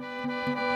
La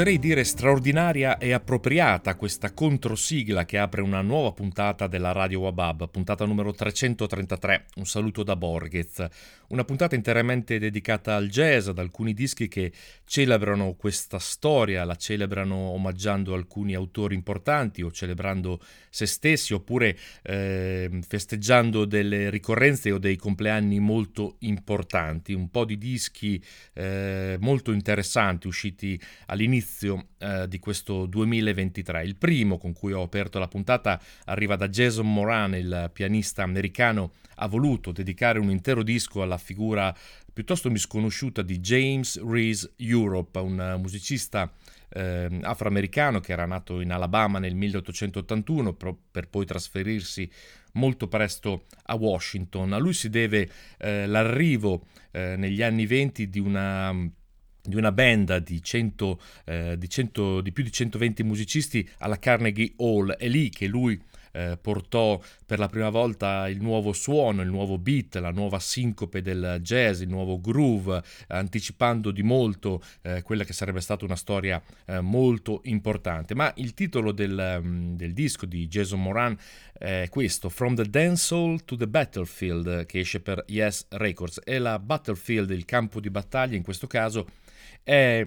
Oserei dire straordinaria e appropriata questa controsigla che apre una nuova puntata della Radio Wabab, puntata numero 333. Un saluto da Borghez. Una puntata interamente dedicata al jazz, ad alcuni dischi che celebrano questa storia, la celebrano omaggiando alcuni autori importanti o celebrando se stessi oppure eh, festeggiando delle ricorrenze o dei compleanni molto importanti. Un po' di dischi eh, molto interessanti usciti all'inizio all'inizio eh, di questo 2023. Il primo con cui ho aperto la puntata arriva da Jason Moran, il pianista americano, ha voluto dedicare un intero disco alla figura piuttosto misconosciuta di James Reese Europe, un musicista eh, afroamericano che era nato in Alabama nel 1881 pro- per poi trasferirsi molto presto a Washington. A lui si deve eh, l'arrivo eh, negli anni 20 di una di una band di, 100, eh, di, 100, di più di 120 musicisti alla Carnegie Hall. È lì che lui eh, portò per la prima volta il nuovo suono, il nuovo beat, la nuova sincope del jazz, il nuovo groove, anticipando di molto eh, quella che sarebbe stata una storia eh, molto importante. Ma il titolo del, um, del disco di Jason Moran è questo, From the Dancehall to the Battlefield, che esce per Yes Records. E la Battlefield, il campo di battaglia in questo caso, è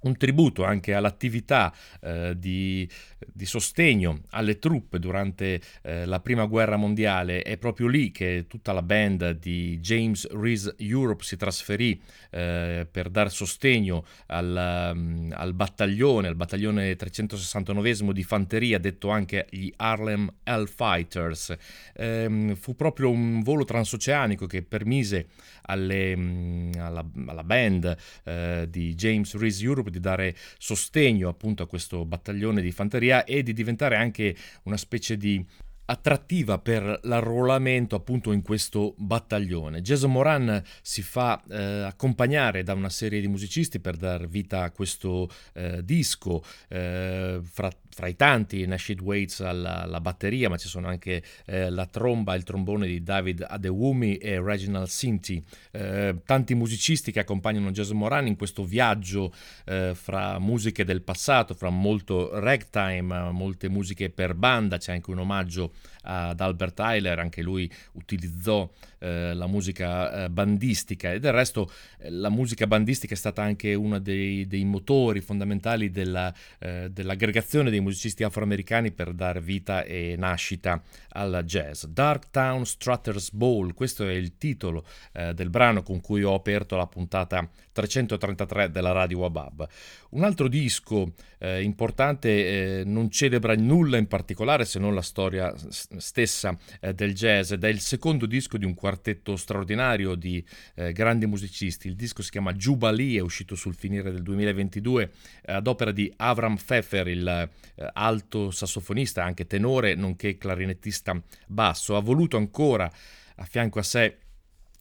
un tributo anche all'attività eh, di, di, sostegno alle truppe durante eh, la prima guerra mondiale. È proprio lì che tutta la band di James Reese Europe si trasferì eh, per dar sostegno al, um, al, battaglione, al battaglione 369 di fanteria, detto anche gli Harlem Hellfighters. Ehm, fu proprio un volo transoceanico che permise alle, um, alla, alla, band eh, di James Reese Europe di dare sostegno appunto a questo battaglione di fanteria e di diventare anche una specie di attrattiva per l'arruolamento appunto in questo battaglione. Jason Moran si fa eh, accompagnare da una serie di musicisti per dar vita a questo eh, disco, eh, fra, fra, i tanti Nashid Waits alla, alla, batteria, ma ci sono anche eh, la tromba il trombone di David Adewumi e Reginald Sinti, eh, tanti musicisti che accompagnano Jason Moran in questo viaggio eh, fra musiche del passato, fra molto ragtime, molte musiche per banda, c'è anche un omaggio ad Albert Tyler, anche lui utilizzò eh, la musica eh, bandistica e del resto eh, la musica bandistica è stata anche uno dei, dei motori fondamentali della, eh, dell'aggregazione dei musicisti afroamericani per dar vita e nascita al jazz. Dark Town Strutter's Ball, questo è il titolo eh, del brano con cui ho aperto la puntata 333 della Radio Wabab. Un altro disco eh, importante non celebra nulla in particolare se non la storia stessa eh, del jazz ed è il secondo disco di un quartetto straordinario di eh, grandi musicisti. Il disco si chiama Jubilee, è uscito sul finire del 2022 eh, ad opera di Avram Pfeffer, il eh, alto sassofonista, anche tenore, nonché clarinettista basso. Ha voluto ancora a fianco a sé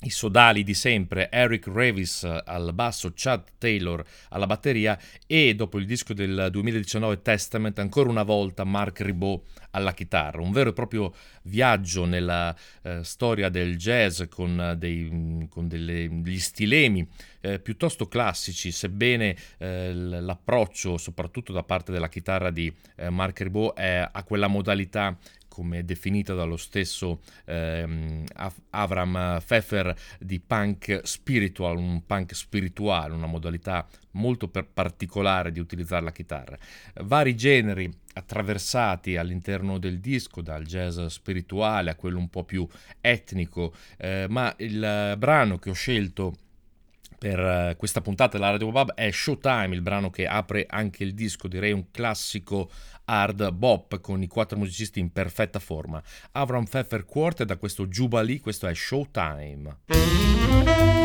i sodali di sempre, Eric Revis al basso, Chad Taylor alla batteria e dopo il disco del 2019 Testament ancora una volta Mark Ribot alla chitarra. Un vero e proprio viaggio nella eh, storia del jazz con, dei, con delle, degli stilemi eh, piuttosto classici, sebbene eh, l'approccio soprattutto da parte della chitarra di eh, Mark Ribot è a quella modalità come definita dallo stesso ehm, Avram Pfeffer, di punk spiritual, un punk spirituale, una modalità molto particolare di utilizzare la chitarra. Vari generi attraversati all'interno del disco, dal jazz spirituale a quello un po' più etnico, eh, ma il brano che ho scelto per uh, questa puntata della Radio Bob è Showtime, il brano che apre anche il disco, direi un classico hard bop con i quattro musicisti in perfetta forma. Avram Pfeffer Quartet da questo Jubilee, questo è Showtime.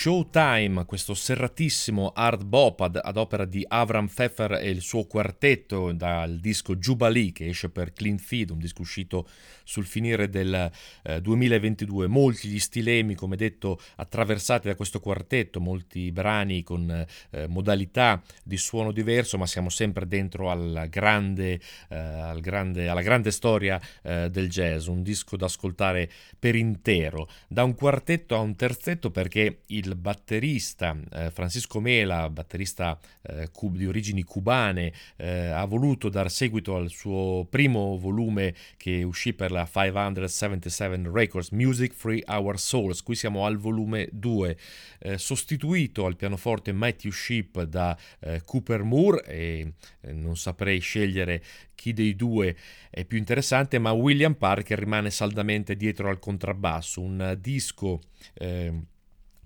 Showtime, questo serratissimo hard bop ad, ad, opera di Avram Pfeffer e il suo quartetto dal disco Jubilee che esce per Clean Feed, un disco uscito sul finire del eh, 2022. Molti gli stilemi, come detto, attraversati da questo quartetto, molti brani con eh, modalità di suono diverso, ma siamo sempre dentro al grande, eh, al grande, alla grande storia eh, del jazz, un disco da ascoltare per intero, da un quartetto a un terzetto perché il batterista eh, Francisco Mela, batterista eh, cub, di origini cubane, eh, ha voluto dar seguito al suo primo volume che uscì per la 577 Records Music Free Our Souls. Qui siamo al volume 2, eh, sostituito al pianoforte Matthew Sheep da eh, Cooper Moore e eh, non saprei scegliere chi dei due è più interessante, ma William Parker rimane saldamente dietro al contrabbasso, un disco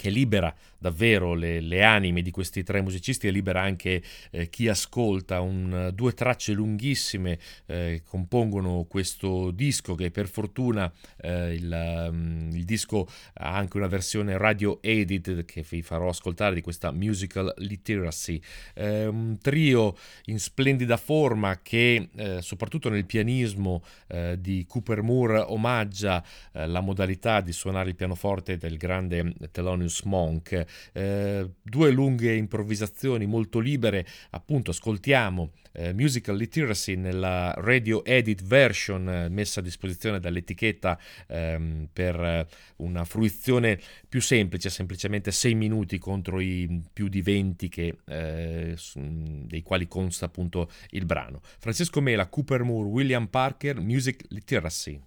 che libera davvero le, le, anime di questi tre musicisti e libera anche eh, chi ascolta. Un, due tracce lunghissime eh, compongono questo disco che per fortuna eh, il, um, il, disco ha anche una versione radio edit che vi farò ascoltare di questa musical literacy. Eh, un trio in splendida forma che eh, soprattutto nel pianismo eh, di Cooper Moore omaggia la modalità di suonare il pianoforte del grande Thelonious Monk. Eh, due lunghe improvvisazioni molto libere, appunto ascoltiamo eh, Musical Literacy nella radio edit version eh, messa a disposizione dall'etichetta ehm, per eh, una fruizione più semplice, semplicemente 6 minuti contro i più di 20 che, eh, dei quali consta appunto il brano. Francesco Mela, Cooper Moore, William Parker, Music Literacy.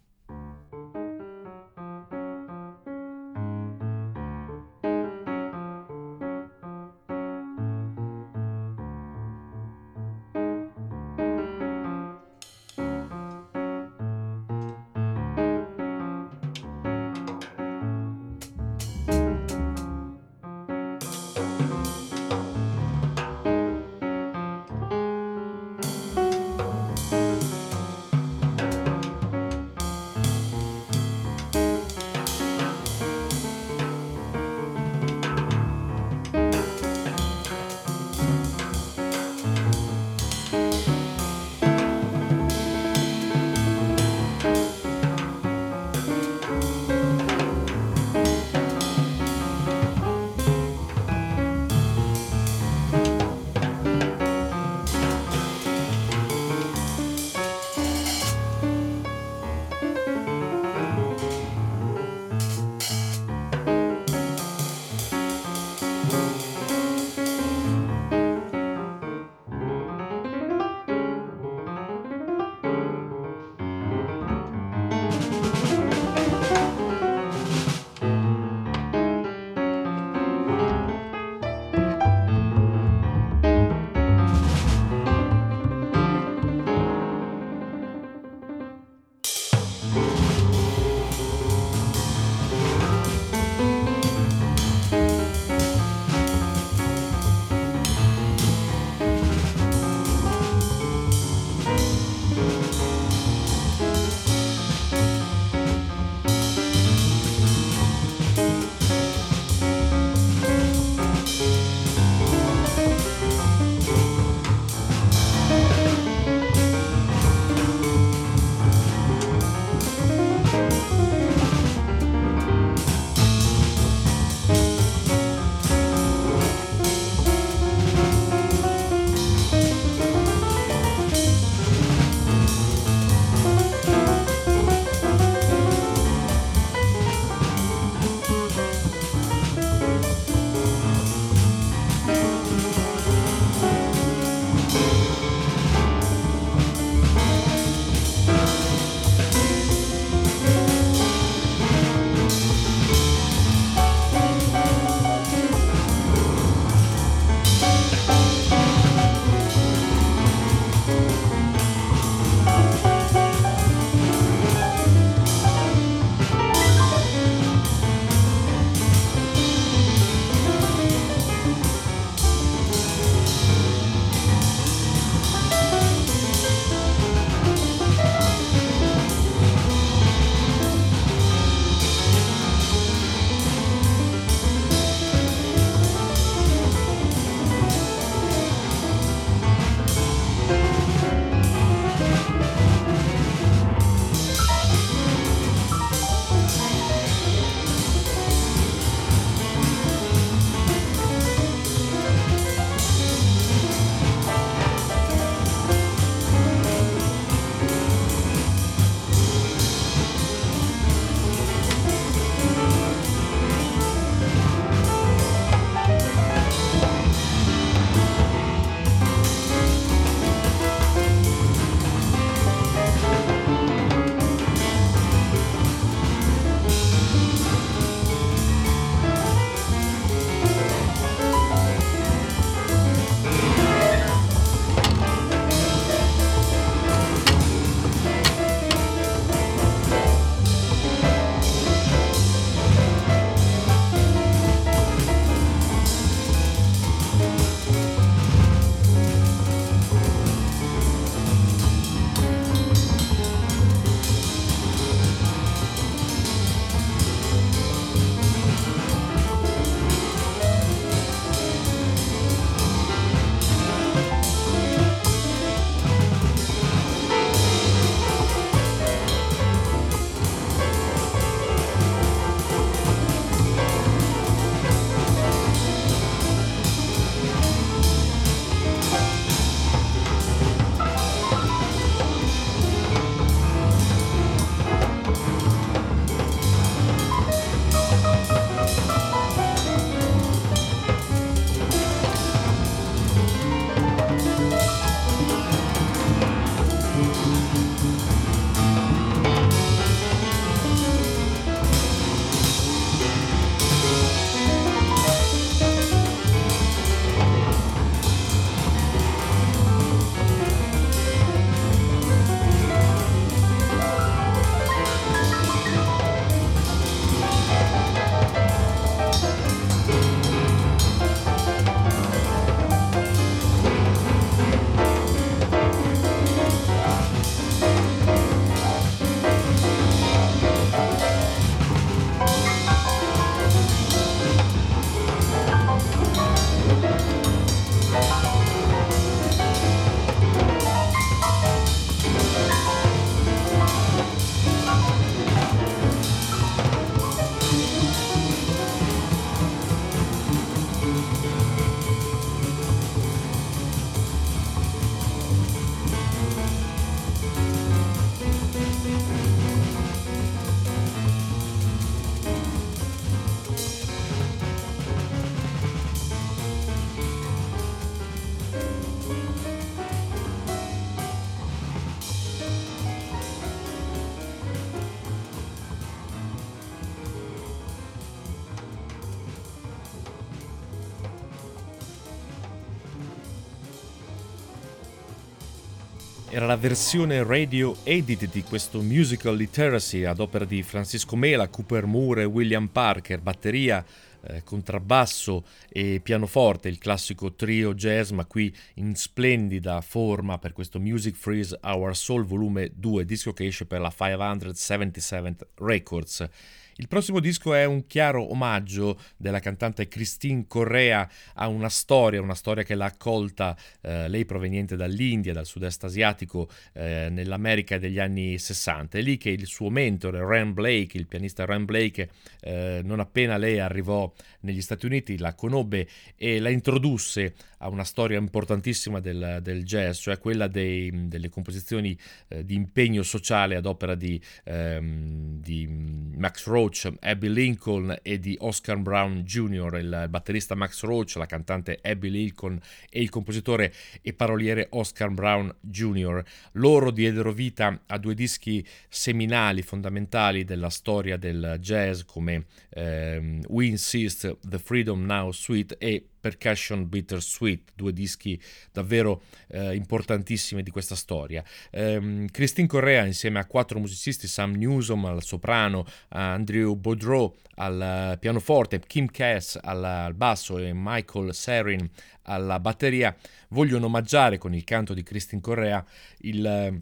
Era la versione radio edit di questo musical literacy ad opera di Francisco Mela, Cooper Moore e William Parker, batteria, eh, contrabbasso e pianoforte, il classico trio jazz, ma qui in splendida forma per questo Music Freeze Our Soul volume 2, disco che esce per la 577 Records. Il prossimo disco è un chiaro omaggio della cantante Christine Correa a una storia, una storia che l'ha accolta, eh, lei proveniente dall'India, dal sud-est asiatico, eh, nell'America degli anni 60. È lì che il suo mentore, Ram Blake, il pianista Ram Blake, eh, non appena lei arrivò negli Stati Uniti, la conobbe e la introdusse a una storia importantissima del, del jazz, cioè quella dei, delle composizioni eh, di impegno sociale ad opera di, ehm, di Max Roach, Abby Lincoln e di Oscar Brown Jr., il batterista Max Roach, la cantante Abby Lincoln e il compositore e paroliere Oscar Brown Jr. Loro diedero vita a due dischi seminali, fondamentali della storia del jazz come ehm, We Insist, The Freedom Now Suite e Percussion Bittersweet, due dischi davvero eh, importantissimi di questa storia. Um, Christine Correa insieme a quattro musicisti, Sam Newsom al soprano, Andrew Baudreau al pianoforte, Kim Cass al, al basso e Michael Serin alla batteria, vogliono omaggiare con il canto di Christine Correa il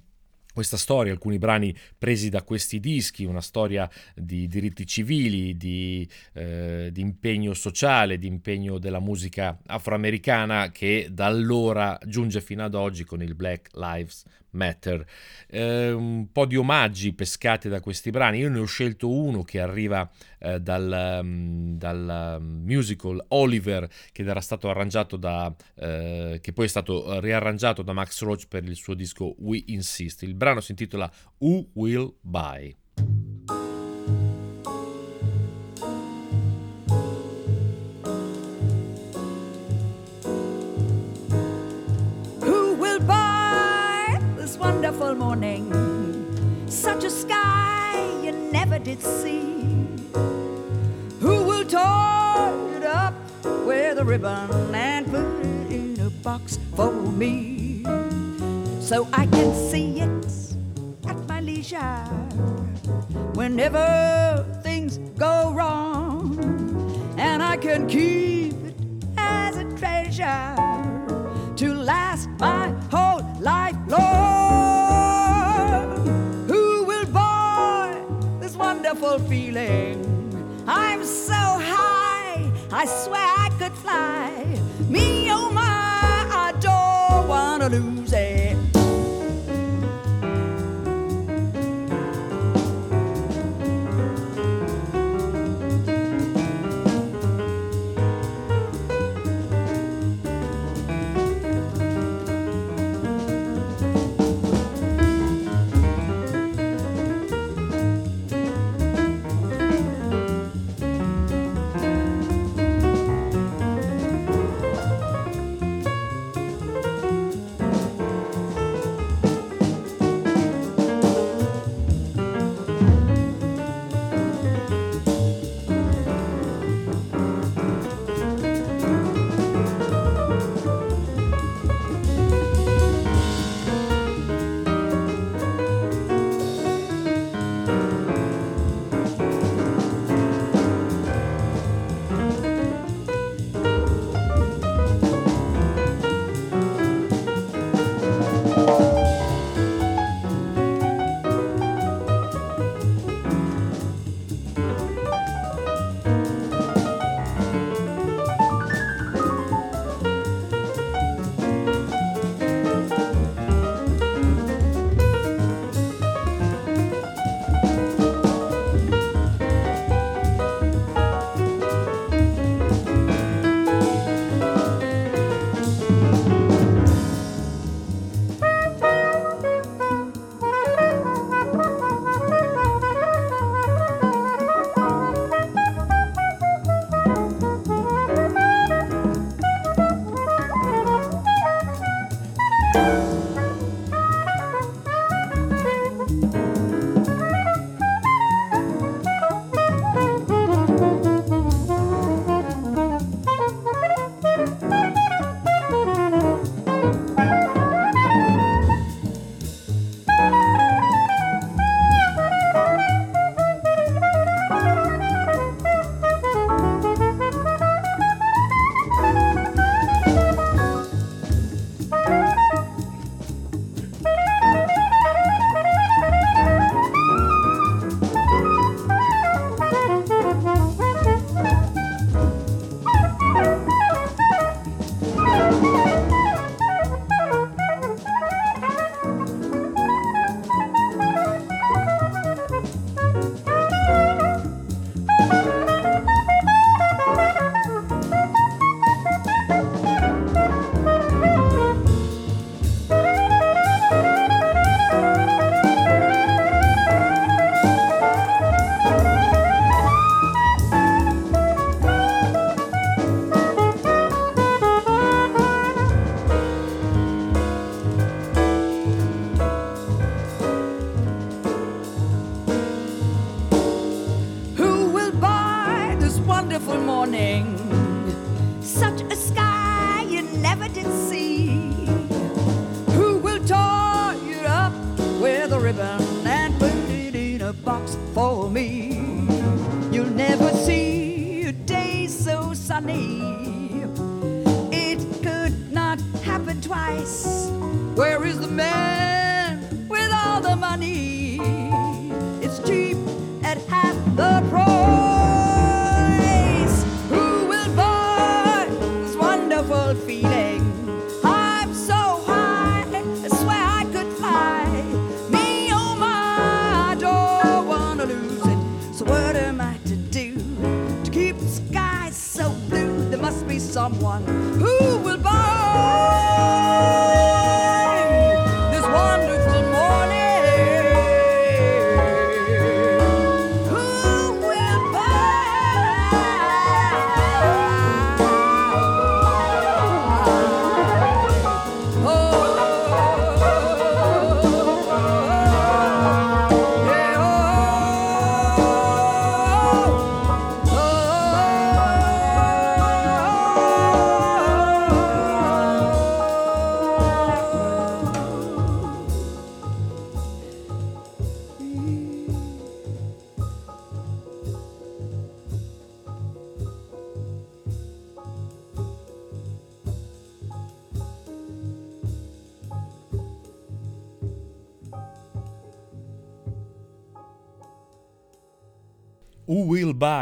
questa storia, alcuni brani presi da questi dischi, una storia di diritti civili, di, eh, di, impegno sociale, di impegno della musica afroamericana che da allora giunge fino ad oggi con il Black Lives Matter. Eh, un po' di omaggi pescati da questi brani, io ne ho scelto uno che arriva eh, dal, um, dal, musical Oliver che era stato arrangiato da, eh, che poi è stato riarrangiato da Max Roach per il suo disco We Insist. Il brano si intitola Who Will Buy? Did see. Who will tie it up with a ribbon and put it in a box for me? So I can see it at my leisure whenever things go wrong. And I can keep it as a treasure to last my whole life long. Wonderful feeling? I'm so high, I swear I could fly. Me, oh my, I don't wanna lose it.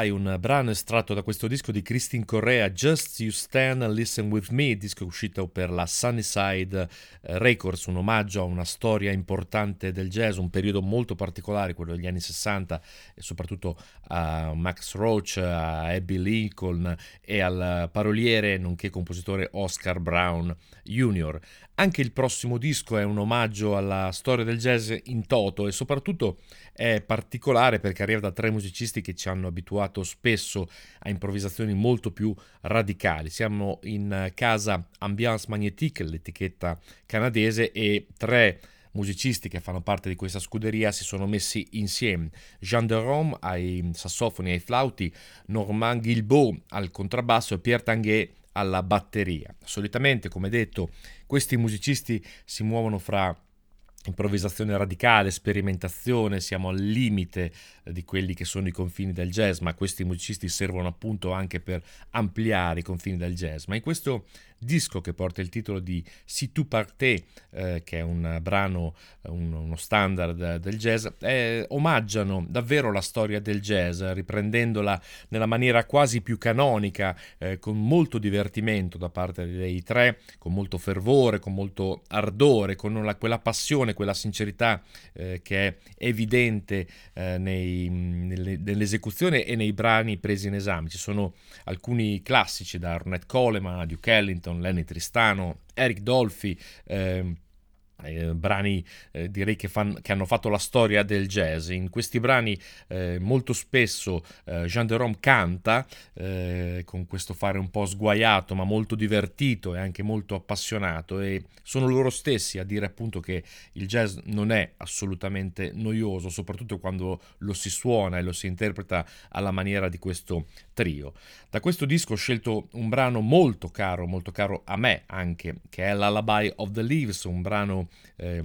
Buy, un brano estratto da questo disco di Christine Correa, Just You Stand and Listen With Me, disco uscito per la Sunnyside eh, Records, un omaggio a una storia importante del jazz, un periodo molto particolare, quello degli anni 60, e soprattutto a Max Roach, a Abby Lincoln e al paroliere nonché compositore Oscar Brown Jr. Anche il prossimo disco è un omaggio alla storia del jazz in toto e soprattutto è particolare perché arriva da tre musicisti che ci hanno abituato spesso a improvvisazioni molto più radicali. Siamo in casa Ambiance Magnétique, l'etichetta canadese, e tre musicisti che fanno parte di questa scuderia si sono messi insieme. Jean de Rome ai sassofoni e ai flauti, Normand Guilbeault al contrabbasso e Pierre Tanguay alla batteria. Solitamente, come detto, questi musicisti si muovono fra improvvisazione radicale, sperimentazione, siamo al limite di quelli che sono i confini del jazz, ma questi musicisti servono appunto anche per ampliare i confini del jazz. Ma in questo disco che porta il titolo di Si tu partais, eh, che è un brano, un, uno standard del jazz, eh, omaggiano davvero la storia del jazz, riprendendola nella maniera quasi più canonica, eh, con molto divertimento da parte dei tre, con molto fervore, con molto ardore, con una, quella passione, quella sincerità eh, che è evidente eh, nei, nelle, nell'esecuzione e nei brani presi in esame. Ci sono alcuni classici da Ornette Coleman, Duke Ellington, Lenny Tristano, Eric Dolphy, eh, eh, brani eh, direi che, fan, che, hanno fatto la storia del jazz. In questi brani eh, molto spesso eh, Jean de Rome canta eh, con questo fare un po' sguaiato ma molto divertito e anche molto appassionato e sono loro stessi a dire appunto che il jazz non è assolutamente noioso, soprattutto quando lo si suona e lo si interpreta alla maniera di questo trio. Da questo disco ho scelto un brano molto caro, molto caro a me anche, che è Lullaby of the Leaves, un brano eh,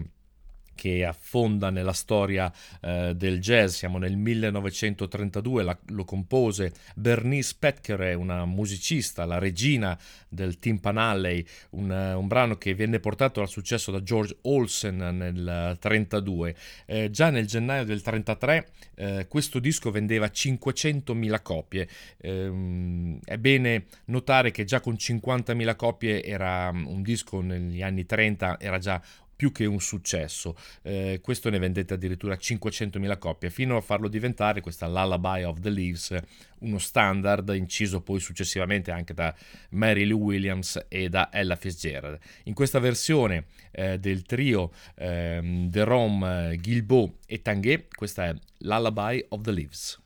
che affonda nella storia eh, del jazz. Siamo nel 1932, la, lo compose Bernice Petker, una musicista, la regina del Timpan Alley, un, un, brano che venne portato al successo da George Olsen nel 1932. Eh, già nel gennaio del 1933 eh, questo disco vendeva 500.000 copie. Ehm, è bene notare che già con 50.000 copie era un disco negli anni 30, era già più che un successo. Eh, questo ne vendette addirittura 500.000 copie, fino a farlo diventare questa Lullaby of the Leaves, uno standard inciso poi successivamente anche da Mary Lou Williams e da Ella Fitzgerald. In questa versione eh, del trio eh, The Rom, Guilbeault e Tanguay, questa è Lullaby of the Leaves.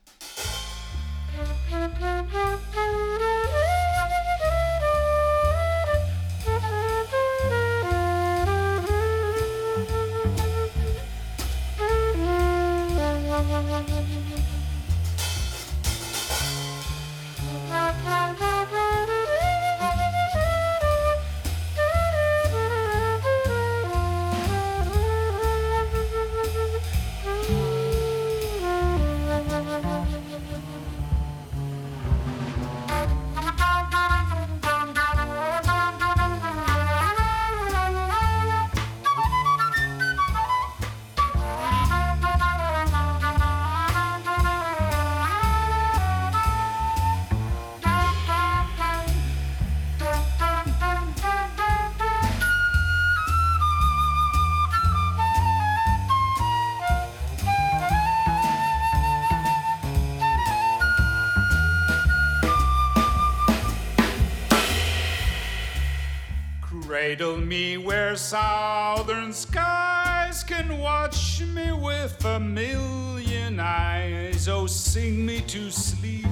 Cradle me where southern skies can watch me with a million eyes. Oh, sing me to sleep,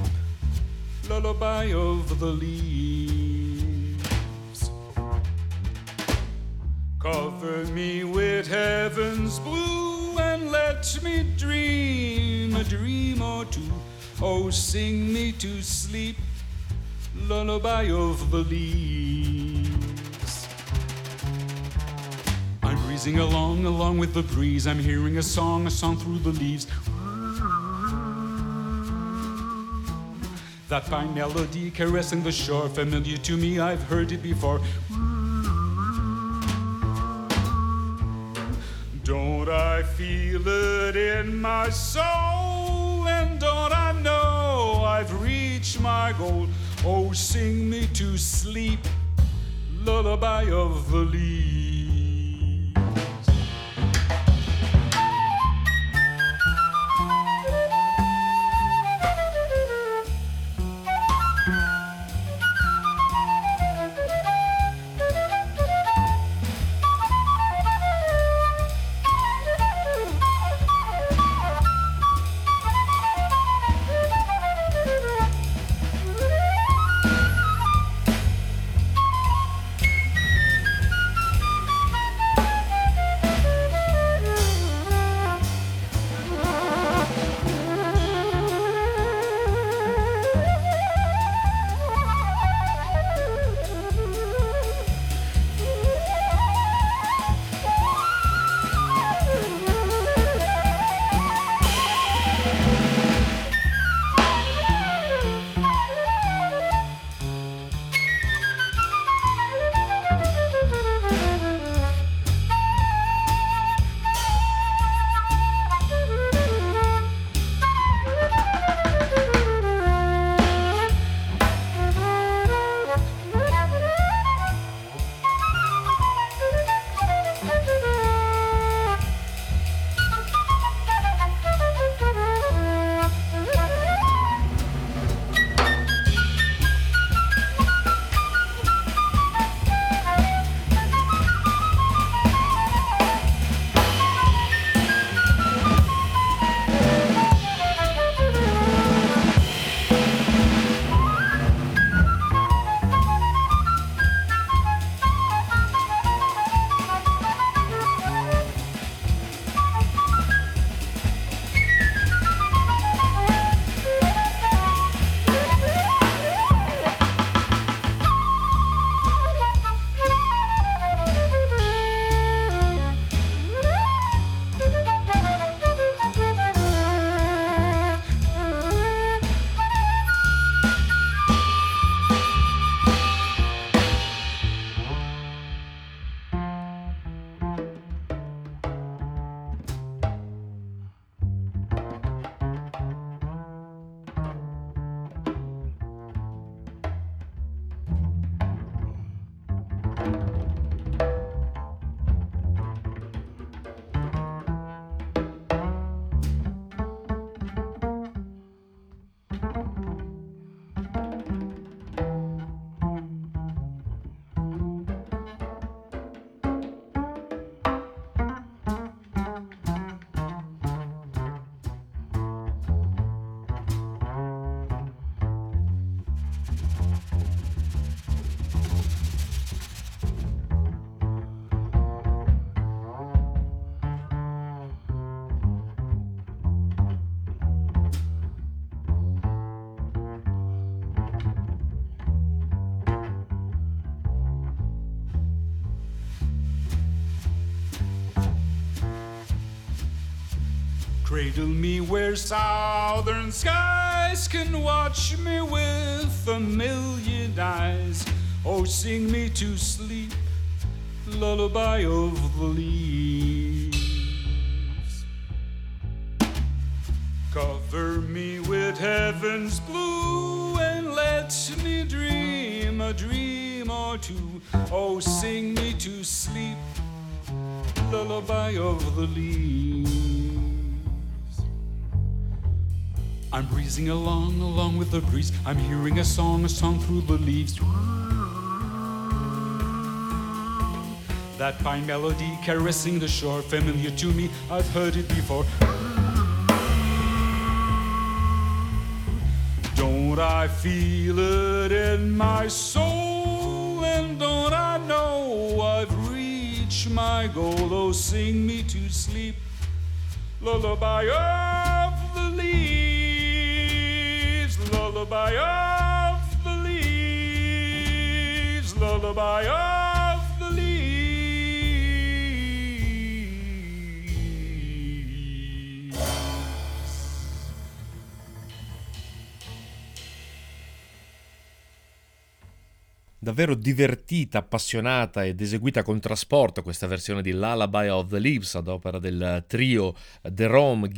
lullaby of the leaves. Cover me with heaven's blue and let me dream a dream or two. Oh, sing me to sleep, lullaby of the leaves. Along, along with the breeze. I'm hearing a song, a song through the leaves. That fine melody caressing the shore, familiar to me, I've heard it before. Don't I feel it in my soul? And don't I know I've reached my goal? Oh, sing me to sleep, lullaby of the leaves. Cradle me where southern skies can watch me with a million eyes. Oh, sing me to sleep, lullaby of the leaves. Cover me with heaven's blue and let me dream a dream or two. Oh, sing me to sleep, lullaby of the leaves. I'm breezing along, along with the breeze. I'm hearing a song, a song through the leaves. That fine melody caressing the shore, familiar to me, I've heard it before. Don't I feel it in my soul? And don't I know I've reached my goal? Oh, sing me to sleep, lullaby of the leaves, lullaby of the leaves, lullaby of Davvero divertita, appassionata ed eseguita con trasporto questa versione di Lullaby of the Leaves ad opera del trio De Rome,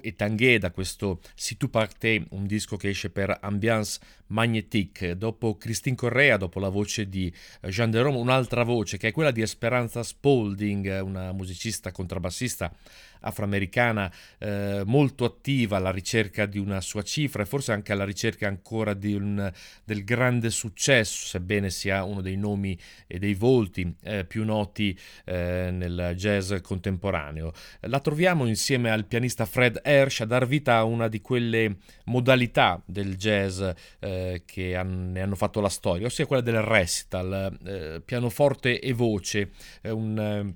e Tanguay da questo Si tu partez, un disco che esce per Ambiance Magnétique. Dopo Christine Correa, dopo la voce di Jean De Rome, un'altra voce che è quella di Esperanza Spalding, una musicista contrabbassista afroamericana eh, molto attiva alla ricerca di una sua cifra e forse anche alla ricerca ancora un, del grande successo, sebbene sia uno dei nomi e dei volti eh, più noti eh, nel jazz contemporaneo. La troviamo insieme al pianista Fred Hersch a dar vita a una di quelle modalità del jazz eh, che han, ne hanno fatto la storia, ossia quella del recital, eh, pianoforte e voce, un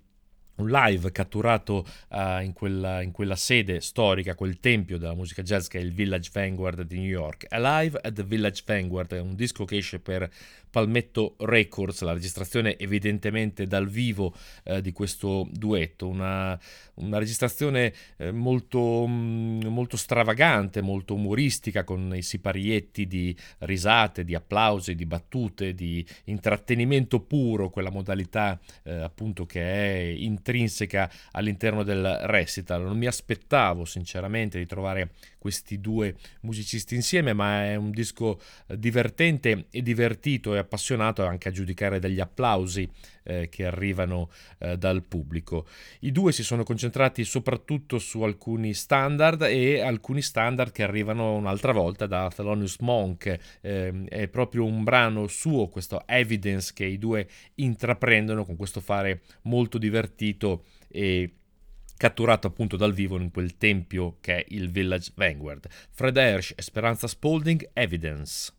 un live catturato uh, in, quella, in, quella, sede storica, quel tempio della musica jazz che è il Village Vanguard di New York. Alive at the Village Vanguard è un disco che esce per Palmetto Records, la registrazione evidentemente dal vivo uh, di questo duetto, una, una registrazione uh, molto, mm, molto, stravagante, molto umoristica, con i siparietti di risate, di applausi, di battute, di intrattenimento puro, quella modalità appunto che è in intrinseca all'interno del recital. Non mi aspettavo sinceramente di trovare questi due musicisti insieme, ma è un disco eh, divertente e divertito e appassionato anche a giudicare dagli applausi eh, che arrivano eh, dal pubblico. I due si sono concentrati soprattutto su alcuni standard e alcuni standard che arrivano un'altra volta da Thelonious Monk. Eh, è proprio un brano suo, questo Evidence, che i due intraprendono con questo fare molto divertito e catturato appunto dal vivo in quel tempio che è il Village Vanguard. Fred Hersch e Speranza Spalding, Evidence.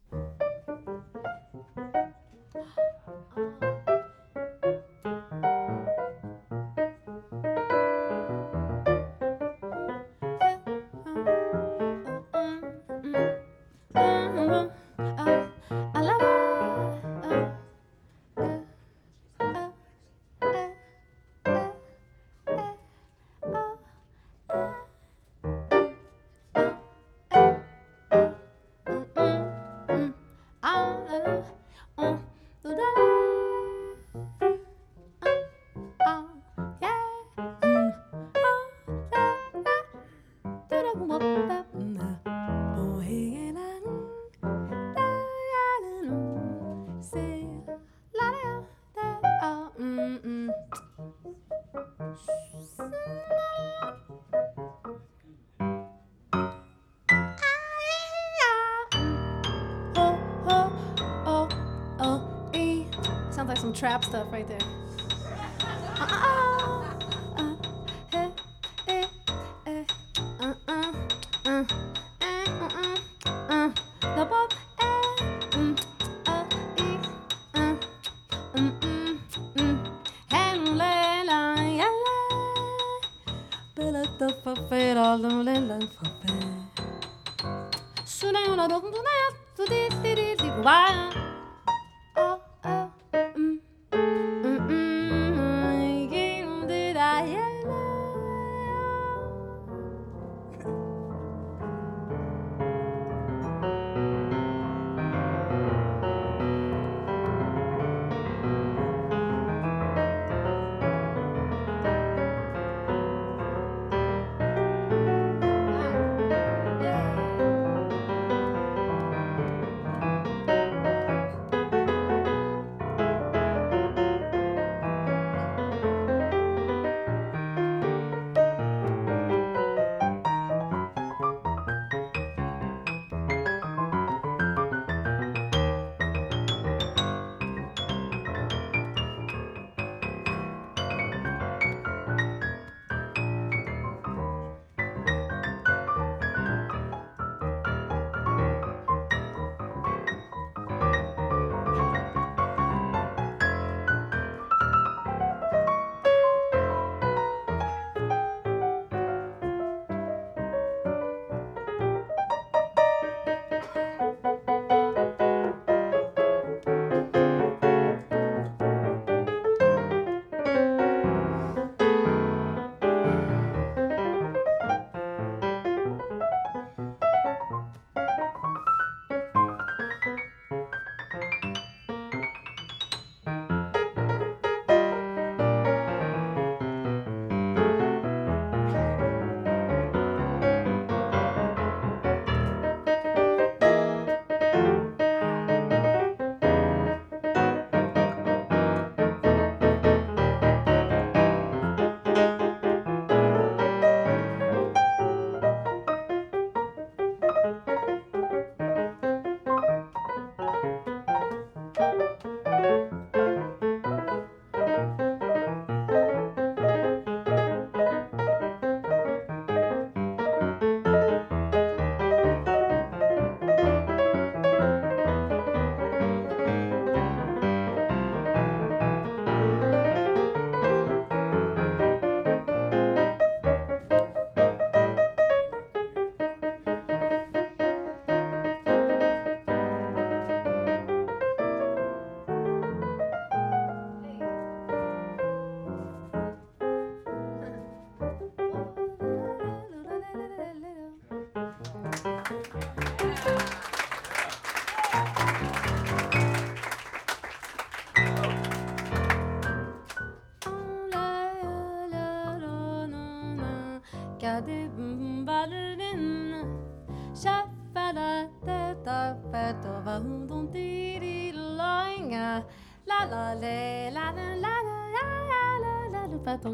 La la le la la la la la la la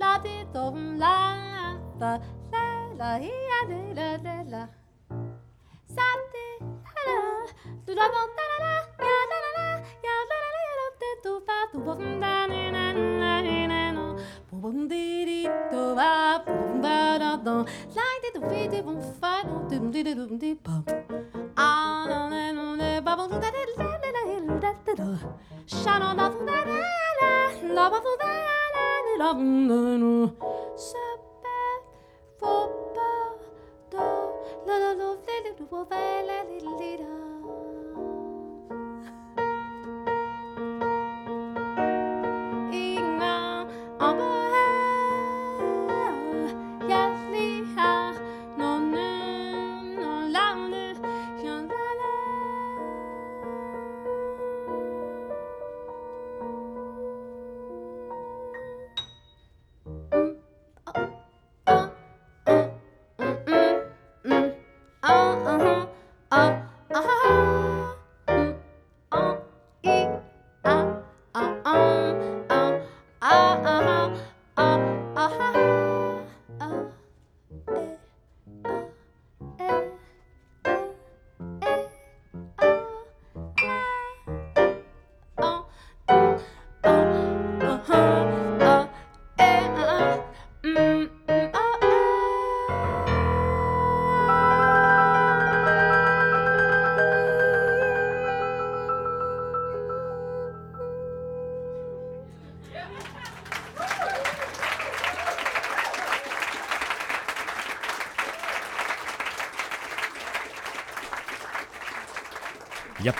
la di dom la la la la la la la la la la la la des bons fans. Se perd, faut pas de la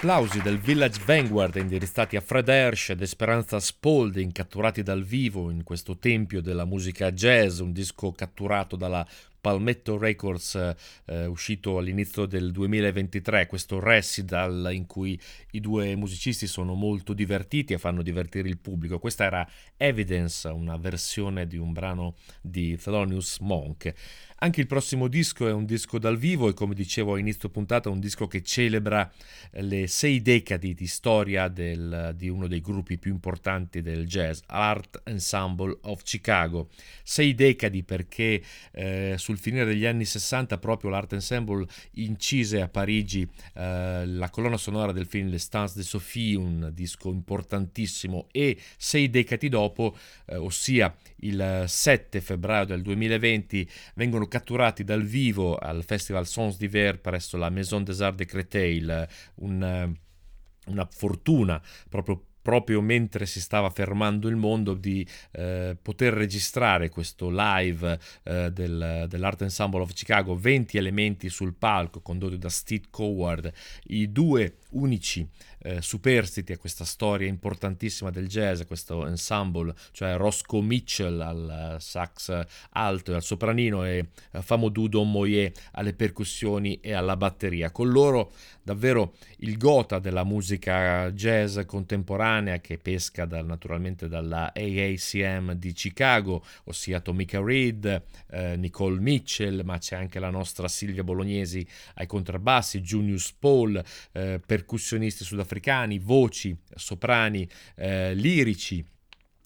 applausi del Village Vanguard indirizzati a Fred Hersch ed Esperanza Spalding catturati dal vivo in questo tempio della musica jazz, un disco catturato dalla Palmetto Records eh, uscito all'inizio del 2023, questo recital in cui i due musicisti sono molto divertiti e fanno divertire il pubblico. Questa era Evidence, una versione di un brano di Thelonious Monk. Anche il prossimo disco è un disco dal vivo e come dicevo a inizio puntata un disco che celebra le sei decadi di storia del, di uno dei gruppi più importanti del jazz, Art Ensemble of Chicago. Sei decadi perché eh, sul finire degli anni 60 proprio l'Art Ensemble incise a Parigi eh, la colonna sonora del film Le Stans de Sophie, un disco importantissimo e sei decadi dopo, eh, ossia il 7 febbraio del 2020, vengono catturati dal vivo al Festival Sons d'Hiver presso la Maison des Arts de Créteil, un, una fortuna proprio proprio mentre si stava fermando il mondo di eh, poter registrare questo live eh, del, dell'Art Ensemble of Chicago 20 elementi sul palco condotti da Steve Coward i due unici eh, superstiti a questa storia importantissima del jazz, questo ensemble, cioè Roscoe Mitchell al sax alto e al sopranino e Famodou Don Moyer alle percussioni e alla batteria. Con loro davvero il gota della musica jazz contemporanea che pesca dal, naturalmente dalla AACM di Chicago, ossia Tomica Reed, eh, Nicole Mitchell, ma c'è anche la nostra Silvia Bolognesi ai contrabbassi, Junius Paul, eh, percussionisti sudafricani, voci, soprani, eh, lirici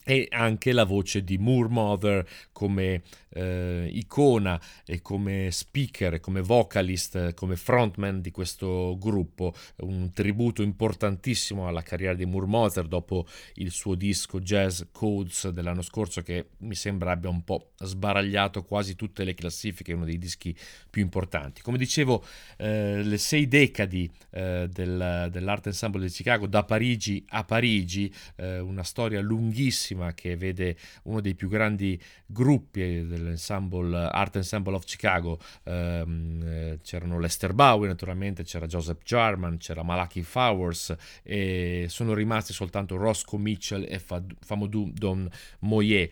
e anche la voce di Moore Mother come eh, icona e come speaker, come vocalist, come frontman di questo gruppo, un tributo importantissimo alla carriera di Moore Mother dopo il suo disco Jazz Codes dell'anno scorso che mi sembra abbia un po' sbaragliato quasi tutte le classifiche, uno dei dischi più importanti. Come dicevo, eh, le sei decadi eh, del, dell'Art Ensemble di Chicago, da Parigi a Parigi, eh, una storia lunghissima che vede uno dei più grandi gruppi dell'ensemble Art Ensemble of Chicago ehm, c'erano Lester Bowie naturalmente c'era Joseph Jarman c'era Malachi Fowers e sono rimasti soltanto Roscoe Mitchell e Famodou Don Moyer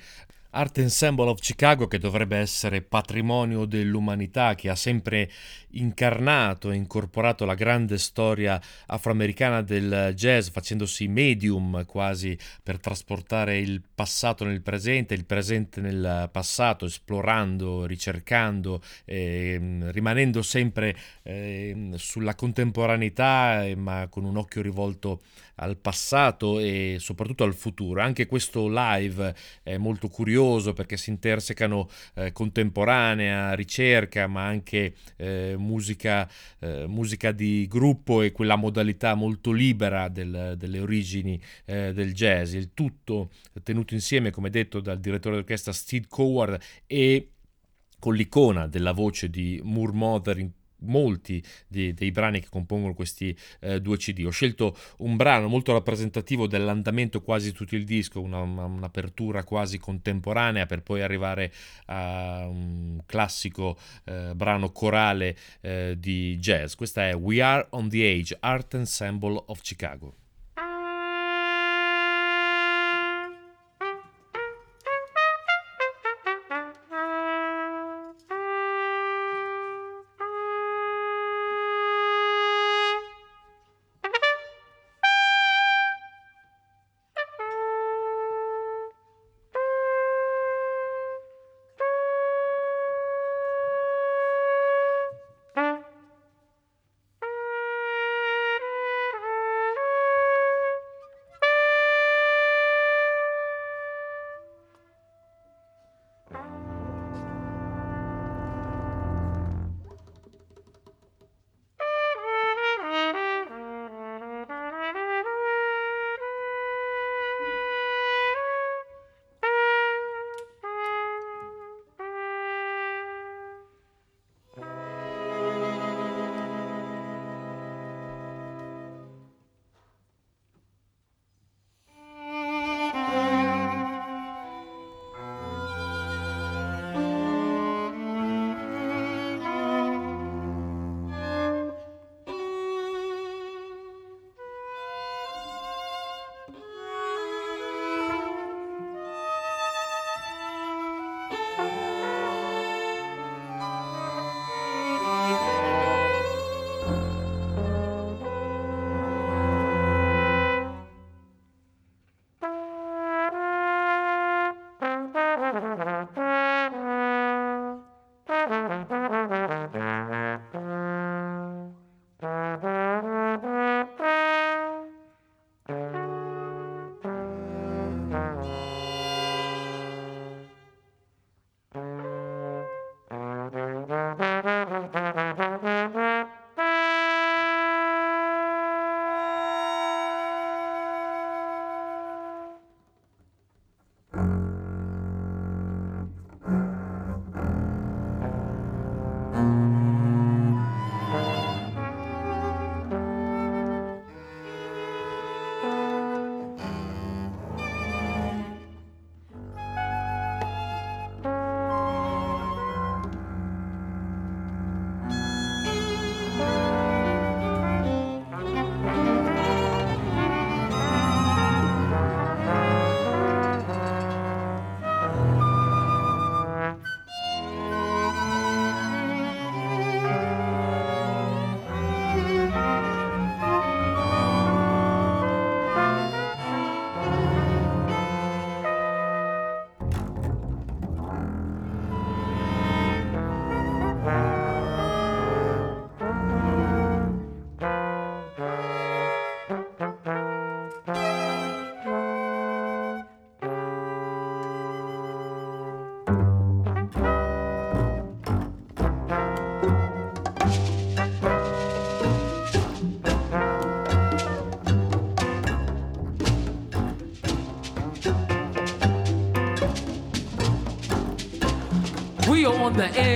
Art Ensemble of Chicago che dovrebbe essere patrimonio dell'umanità, che ha sempre incarnato e incorporato la grande storia afroamericana del jazz, facendosi medium quasi per trasportare il passato nel presente, il presente nel passato, esplorando, ricercando, eh, rimanendo sempre eh, sulla contemporaneità, eh, ma con un occhio rivolto al passato e soprattutto al futuro. Anche questo live è molto curioso perché si intersecano eh, contemporanea, ricerca, ma anche eh, musica, eh, musica, di gruppo e quella modalità molto libera del, delle origini eh, del jazz. Il tutto tenuto insieme, come detto, dal direttore d'orchestra Steve Coward e con l'icona della voce di Moore Mother in molti di, dei brani che compongono questi eh, due CD. Ho scelto un brano molto rappresentativo dell'andamento quasi tutto il disco, una, un'apertura quasi contemporanea per poi arrivare a un classico eh, brano corale eh, di jazz. Questa è We Are on the Age, Art Ensemble of Chicago.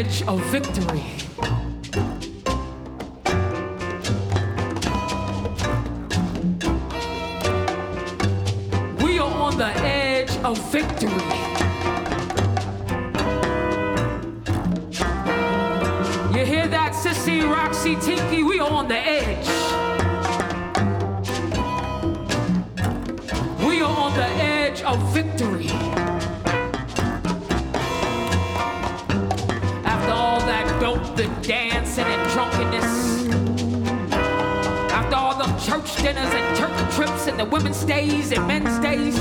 Edge of victory. We are on the edge of victory. The women's days and men's days.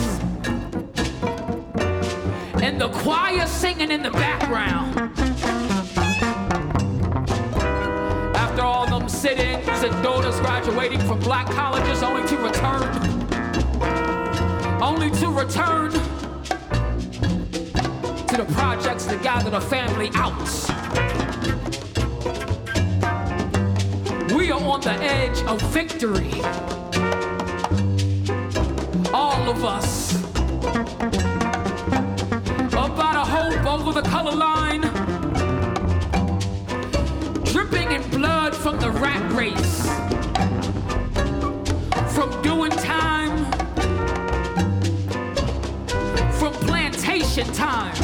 And the choir singing in the background. After all them sit-ins and daughters graduating from black colleges only to return. Only to return to the projects to gather the family out. We are on the edge of victory. Us. About a hope over the color line. Dripping in blood from the rat race. From doing time. From plantation time.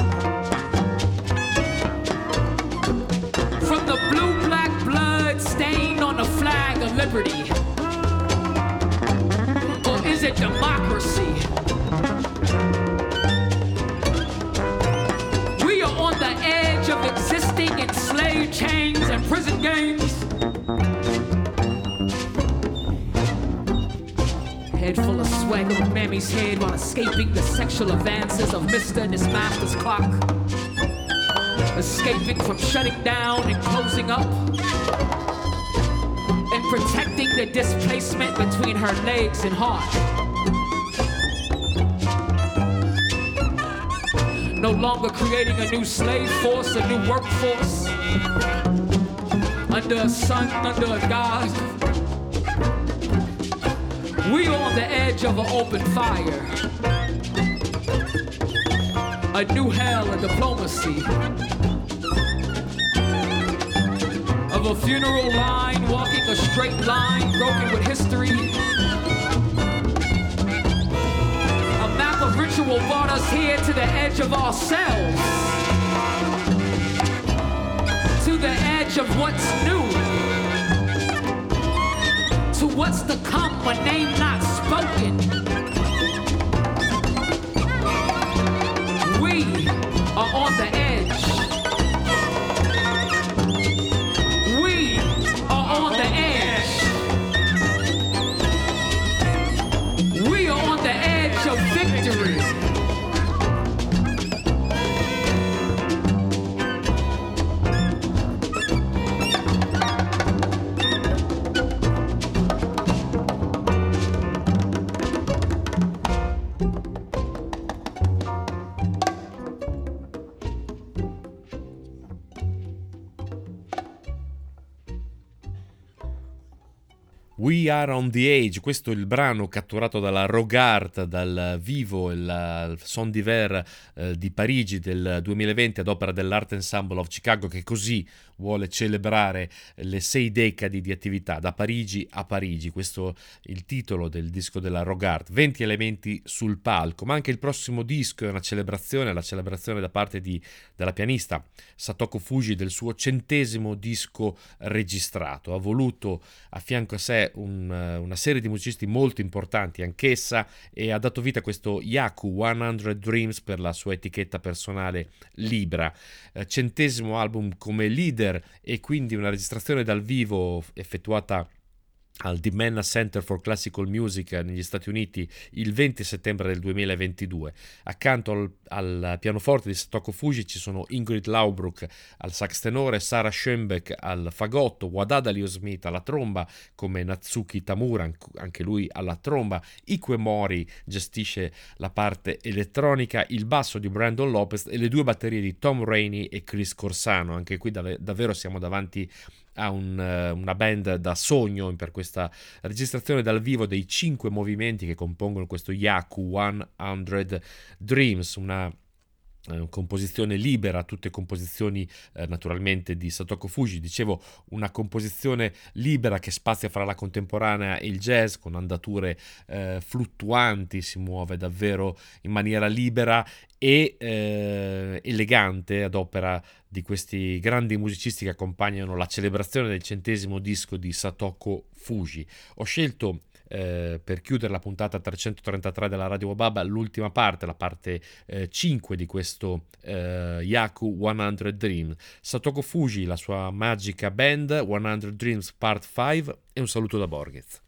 From the blue black blood stained on the flag of liberty. Or is it democracy? Full of Mammy's head while escaping the sexual advances of Mr. and his master's clock. Escaping from shutting down and closing up. And protecting the displacement between her legs and heart. No longer creating a new slave force, a new workforce. Under a sun, under a God. We on the edge of an open fire. A new hell of diplomacy. Of a funeral line, walking a straight line, broken with history. A map of ritual brought us here to the edge of ourselves. To the edge of what's new. What's to come, a name not spoken. We are on the edge. We Are on the Age, questo è il brano catturato dalla Rogart dal vivo, il, il Son d'hiver eh, di Parigi del 2020 ad opera dell'Art Ensemble of Chicago che così vuole celebrare le sei decadi di attività da Parigi a Parigi, questo è il titolo del disco della Rogart, 20 elementi sul palco, ma anche il prossimo disco è una celebrazione, la celebrazione da parte di, della pianista Satoko Fuji del suo centesimo disco registrato, ha voluto a fianco a sé un, una serie di musicisti molto importanti anch'essa e ha dato vita a questo Yaku 100 Dreams per la sua etichetta personale Libra, eh, centesimo album come leader e quindi una registrazione dal vivo effettuata al Dimenna Center for Classical Music negli Stati Uniti il 20 settembre del 2022. Accanto al, al pianoforte di Satoko Fuji ci sono Ingrid Laubruck al sax tenore, Sara Schoenbeck al fagotto, Wadada Leo Smith alla tromba come Natsuki Tamura, anche lui alla tromba, Ikue Mori gestisce la parte elettronica, il basso di Brandon Lopez e le due batterie di Tom Rainey e Chris Corsano. Anche qui dav- davvero siamo davanti a un, una band da sogno per questa registrazione dal vivo dei cinque movimenti che compongono questo Yaku 100 Dreams, una eh, composizione libera, tutte composizioni eh, naturalmente di Satoko Fuji, dicevo una composizione libera che spazia fra la contemporanea e il jazz con andature eh, fluttuanti, si muove davvero in maniera libera e eh, elegante ad opera di questi grandi musicisti che accompagnano la celebrazione del centesimo disco di Satoko Fuji. Ho scelto eh, per chiudere la puntata 333 della Radio Wababa, l'ultima parte, la parte eh, 5 di questo eh, Yaku 100 Dream. Satoko Fuji, la sua magica band 100 Dreams Part 5 e un saluto da Borghez.